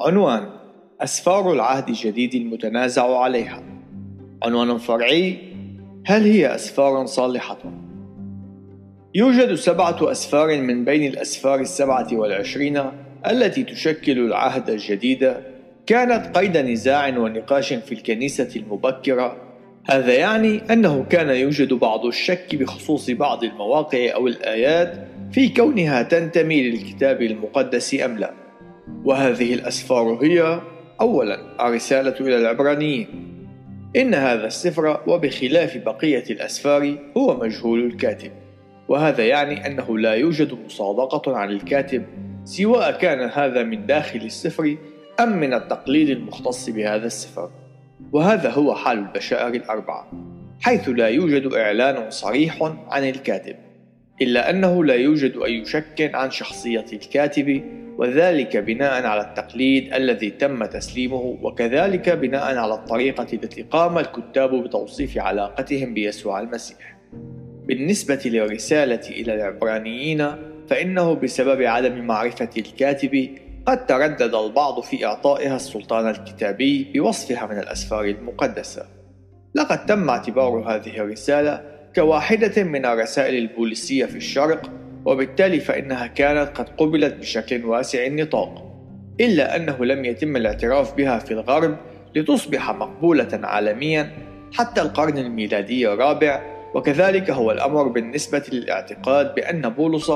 عنوان أسفار العهد الجديد المتنازع عليها. عنوان فرعي هل هي أسفار صالحة؟ يوجد سبعة أسفار من بين الأسفار السبعة والعشرين التي تشكل العهد الجديد. كانت قيد نزاع ونقاش في الكنيسة المبكرة. هذا يعني أنه كان يوجد بعض الشك بخصوص بعض المواقع أو الآيات في كونها تنتمي للكتاب المقدس أم لا. وهذه الأسفار هي أولا الرسالة إلى العبرانيين. إن هذا السفر وبخلاف بقية الأسفار هو مجهول الكاتب. وهذا يعني أنه لا يوجد مصادقة عن الكاتب سواء كان هذا من داخل السفر أم من التقليد المختص بهذا السفر. وهذا هو حال البشائر الأربعة حيث لا يوجد إعلان صريح عن الكاتب إلا أنه لا يوجد أي شك عن شخصية الكاتب وذلك بناء على التقليد الذي تم تسليمه وكذلك بناء على الطريقة التي قام الكتاب بتوصيف علاقتهم بيسوع المسيح. بالنسبة للرسالة إلى العبرانيين فإنه بسبب عدم معرفة الكاتب قد تردد البعض في إعطائها السلطان الكتابي بوصفها من الأسفار المقدسة. لقد تم اعتبار هذه الرسالة كواحدة من الرسائل البوليسية في الشرق وبالتالي فإنها كانت قد قبلت بشكل واسع النطاق إلا أنه لم يتم الاعتراف بها في الغرب لتصبح مقبولة عالميا حتى القرن الميلادي الرابع وكذلك هو الأمر بالنسبة للاعتقاد بأن بولس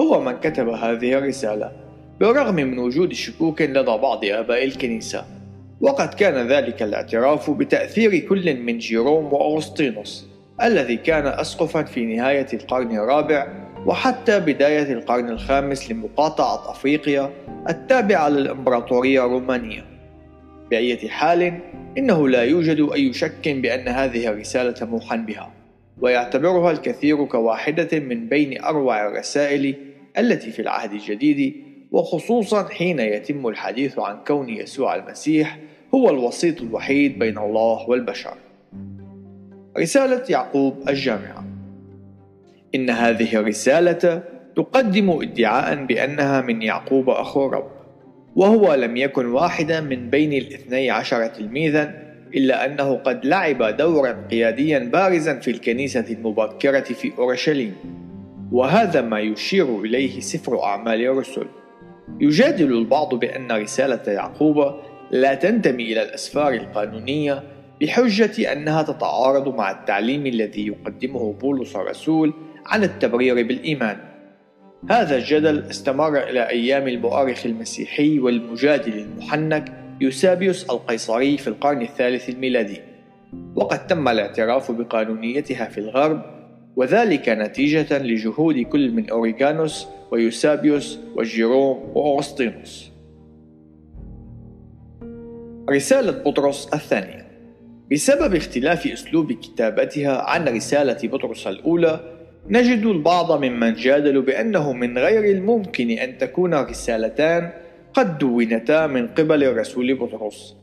هو من كتب هذه الرسالة بالرغم من وجود شكوك لدى بعض آباء الكنيسة وقد كان ذلك الاعتراف بتأثير كل من جيروم وأغسطينوس الذي كان أسقفا في نهاية القرن الرابع وحتى بداية القرن الخامس لمقاطعة أفريقيا التابعة للإمبراطورية الرومانية. بأية حال، إنه لا يوجد أي شك بأن هذه الرسالة موحى بها، ويعتبرها الكثير كواحدة من بين أروع الرسائل التي في العهد الجديد، وخصوصا حين يتم الحديث عن كون يسوع المسيح هو الوسيط الوحيد بين الله والبشر. رسالة يعقوب الجامعة إن هذه الرسالة تقدم ادعاء بأنها من يعقوب أخو الرب وهو لم يكن واحدا من بين الاثني عشر تلميذا إلا أنه قد لعب دورا قياديا بارزا في الكنيسة المبكرة في أورشليم. وهذا ما يشير إليه سفر أعمال الرسل. يجادل البعض بأن رسالة يعقوب لا تنتمي إلى الأسفار القانونية بحجة أنها تتعارض مع التعليم الذي يقدمه بولس الرسول عن التبرير بالإيمان. هذا الجدل استمر إلى أيام المؤرخ المسيحي والمجادل المحنك يوسابيوس القيصري في القرن الثالث الميلادي، وقد تم الاعتراف بقانونيتها في الغرب، وذلك نتيجة لجهود كل من أوريغانوس ويوسابيوس وجيروم وأغسطينوس. رسالة بطرس الثانية بسبب اختلاف أسلوب كتابتها عن رسالة بطرس الأولى نجد البعض ممن جادلوا بأنه من غير الممكن أن تكون رسالتان قد دونتا من قبل الرسول بطرس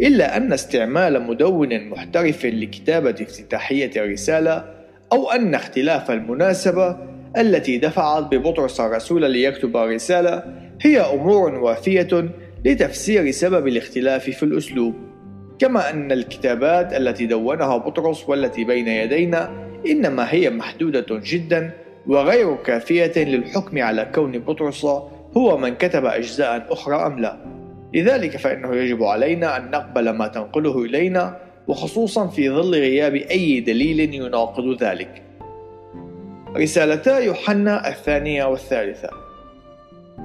إلا أن استعمال مدون محترف لكتابة افتتاحية الرسالة أو أن اختلاف المناسبة التي دفعت ببطرس الرسول ليكتب الرسالة هي أمور وافية لتفسير سبب الاختلاف في الأسلوب كما أن الكتابات التي دونها بطرس والتي بين يدينا إنما هي محدودة جدا وغير كافية للحكم على كون بطرس هو من كتب أجزاء أخرى أم لا. لذلك فإنه يجب علينا أن نقبل ما تنقله إلينا وخصوصا في ظل غياب أي دليل يناقض ذلك. رسالتا يوحنا الثانية والثالثة.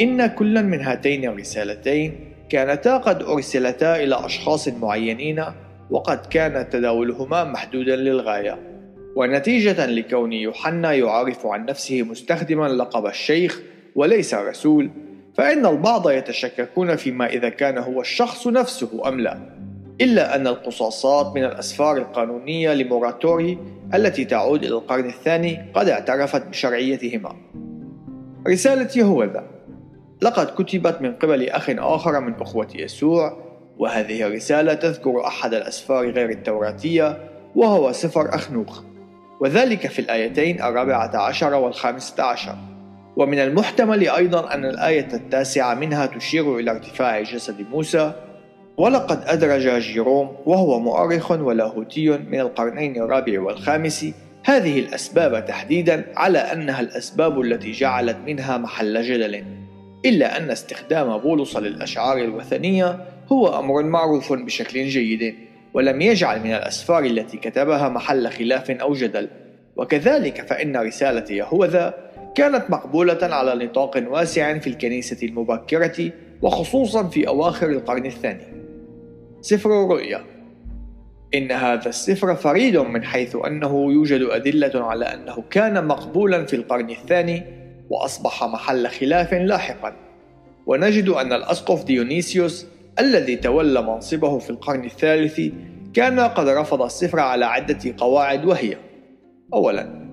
إن كلا من هاتين الرسالتين كانتا قد أرسلتا إلى أشخاص معينين وقد كان تداولهما محدودا للغاية. ونتيجة لكون يوحنا يعرف عن نفسه مستخدما لقب الشيخ وليس الرسول فإن البعض يتشككون فيما إذا كان هو الشخص نفسه أم لا إلا أن القصاصات من الأسفار القانونية لموراتوري التي تعود إلى القرن الثاني قد اعترفت بشرعيتهما. رسالة يهوذا لقد كتبت من قبل أخ آخر من أخوة يسوع وهذه الرسالة تذكر أحد الأسفار غير التوراتية وهو سفر أخنوخ. وذلك في الآيتين الرابعة عشر والخامسة عشر. ومن المحتمل أيضا أن الآية التاسعة منها تشير إلى ارتفاع جسد موسى. ولقد أدرج جيروم وهو مؤرخ ولاهوتي من القرنين الرابع والخامس. هذه الأسباب تحديدا على أنها الأسباب التي جعلت منها محل جدل إلا أن استخدام بولس للأشعار الوثنية هو أمر معروف بشكل جيد. ولم يجعل من الأسفار التي كتبها محل خلاف أو جدل. وكذلك فإن رسالة يهوذا كانت مقبولة على نطاق واسع في الكنيسة المبكرة وخصوصا في أواخر القرن الثاني. سفر الرؤيا. إن هذا السفر فريد من حيث أنه يوجد أدلة على أنه كان مقبولا في القرن الثاني وأصبح محل خلاف لاحقا. ونجد أن الأسقف ديونيسيوس الذي تولى منصبه في القرن الثالث كان قد رفض السفر على عدة قواعد وهي أولا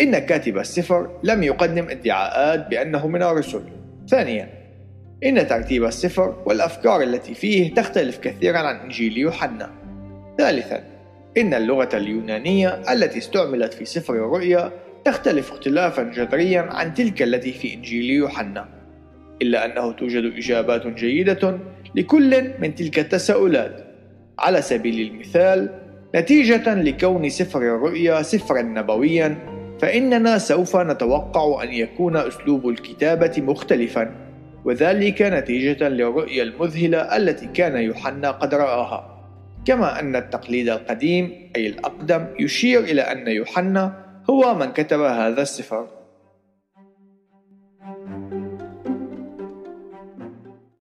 إن كاتب السفر لم يقدم ادعاءات بأنه من الرسل. ثانيا إن ترتيب السفر والأفكار التي فيه تختلف كثيرا عن إنجيل يوحنا. ثالثا إن اللغة اليونانية التي استعملت في سفر الرؤيا تختلف اختلافا جذريا عن تلك التي في إنجيل يوحنا إلا أنه توجد إجابات جيدة لكل من تلك التساؤلات. على سبيل المثال نتيجة لكون سفر الرؤيا سفرا نبويا فإننا سوف نتوقع أن يكون أسلوب الكتابة مختلفا وذلك نتيجة للرؤيا المذهلة التي كان يوحنا قد رآها. كما أن التقليد القديم أي الأقدم يشير إلى أن يوحنا هو من كتب هذا السفر.